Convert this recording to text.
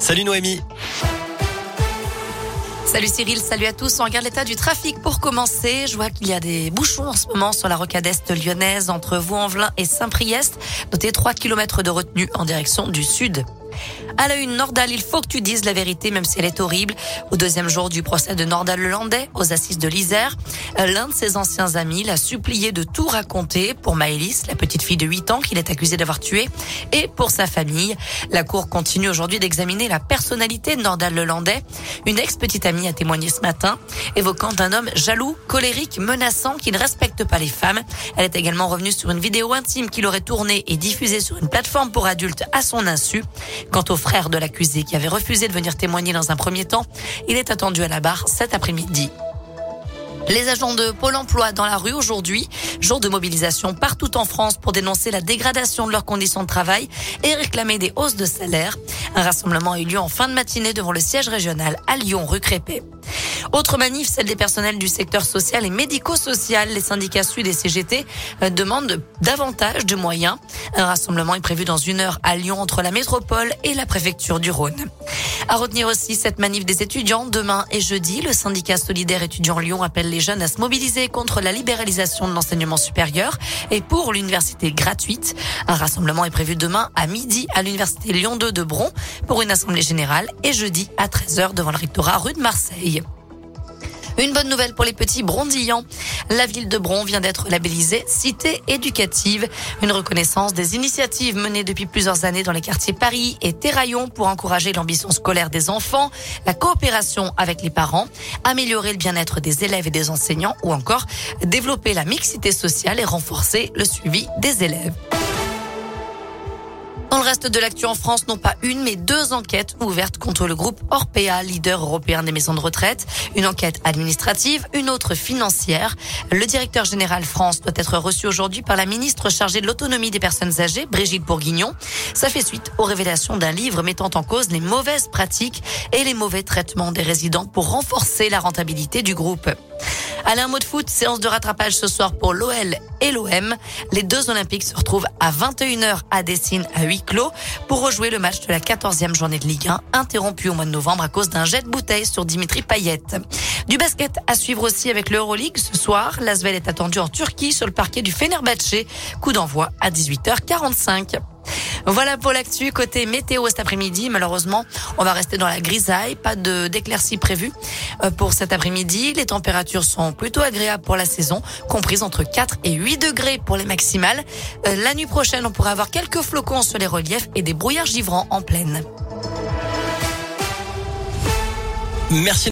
Salut Noémie. Salut Cyril, salut à tous. On regarde l'état du trafic pour commencer. Je vois qu'il y a des bouchons en ce moment sur la rocade est lyonnaise entre Vaux-en-Velin et Saint-Priest. Notez 3 km de retenue en direction du sud. À la une, Nordal, il faut que tu dises la vérité, même si elle est horrible. Au deuxième jour du procès de Nordal Lelandais, aux assises de l'Isère, l'un de ses anciens amis l'a supplié de tout raconter pour Maëlys, la petite fille de 8 ans qu'il est accusé d'avoir tué, et pour sa famille. La cour continue aujourd'hui d'examiner la personnalité de Nordal Lelandais. Une ex-petite amie a témoigné ce matin, évoquant un homme jaloux, colérique, menaçant, qui ne respecte pas les femmes. Elle est également revenue sur une vidéo intime qu'il aurait tournée et diffusée sur une plateforme pour adultes à son insu. Quant au frère de l'accusé qui avait refusé de venir témoigner dans un premier temps, il est attendu à la barre cet après-midi. Les agents de Pôle emploi dans la rue aujourd'hui, jour de mobilisation partout en France pour dénoncer la dégradation de leurs conditions de travail et réclamer des hausses de salaire. Un rassemblement a eu lieu en fin de matinée devant le siège régional à Lyon, rue Crépé. Autre manif, celle des personnels du secteur social et médico-social. Les syndicats Sud et CGT euh, demandent davantage de moyens. Un rassemblement est prévu dans une heure à Lyon entre la métropole et la préfecture du Rhône. À retenir aussi cette manif des étudiants. Demain et jeudi, le syndicat solidaire étudiant Lyon appelle les jeunes à se mobiliser contre la libéralisation de l'enseignement supérieur et pour l'université gratuite. Un rassemblement est prévu demain à midi à l'université Lyon 2 de Bron pour une assemblée générale et jeudi à 13h devant le rectorat rue de Marseille. Une bonne nouvelle pour les petits brondillants. La ville de Bron vient d'être labellisée cité éducative, une reconnaissance des initiatives menées depuis plusieurs années dans les quartiers Paris et Terraillon pour encourager l'ambition scolaire des enfants, la coopération avec les parents, améliorer le bien-être des élèves et des enseignants ou encore développer la mixité sociale et renforcer le suivi des élèves. Dans le reste de l'actu en France, non pas une, mais deux enquêtes ouvertes contre le groupe Orpea, leader européen des maisons de retraite. Une enquête administrative, une autre financière. Le directeur général France doit être reçu aujourd'hui par la ministre chargée de l'autonomie des personnes âgées, Brigitte Bourguignon. Ça fait suite aux révélations d'un livre mettant en cause les mauvaises pratiques et les mauvais traitements des résidents pour renforcer la rentabilité du groupe. Allez, un mot de foot, séance de rattrapage ce soir pour l'OL et l'OM. Les deux Olympiques se retrouvent à 21h à Dessine à huis clos pour rejouer le match de la 14e journée de Ligue 1, interrompu au mois de novembre à cause d'un jet de bouteille sur Dimitri Payet. Du basket à suivre aussi avec l'Euroleague ce soir. L'Asvel est attendu en Turquie sur le parquet du Fenerbahçe. Coup d'envoi à 18h45. Voilà pour l'actu. Côté météo cet après-midi, malheureusement, on va rester dans la grisaille. Pas de d'éclaircies prévues euh, pour cet après-midi. Les températures sont plutôt agréables pour la saison, comprises entre 4 et 8 degrés pour les maximales. Euh, la nuit prochaine, on pourrait avoir quelques flocons sur les reliefs et des brouillards givrants en pleine. Merci.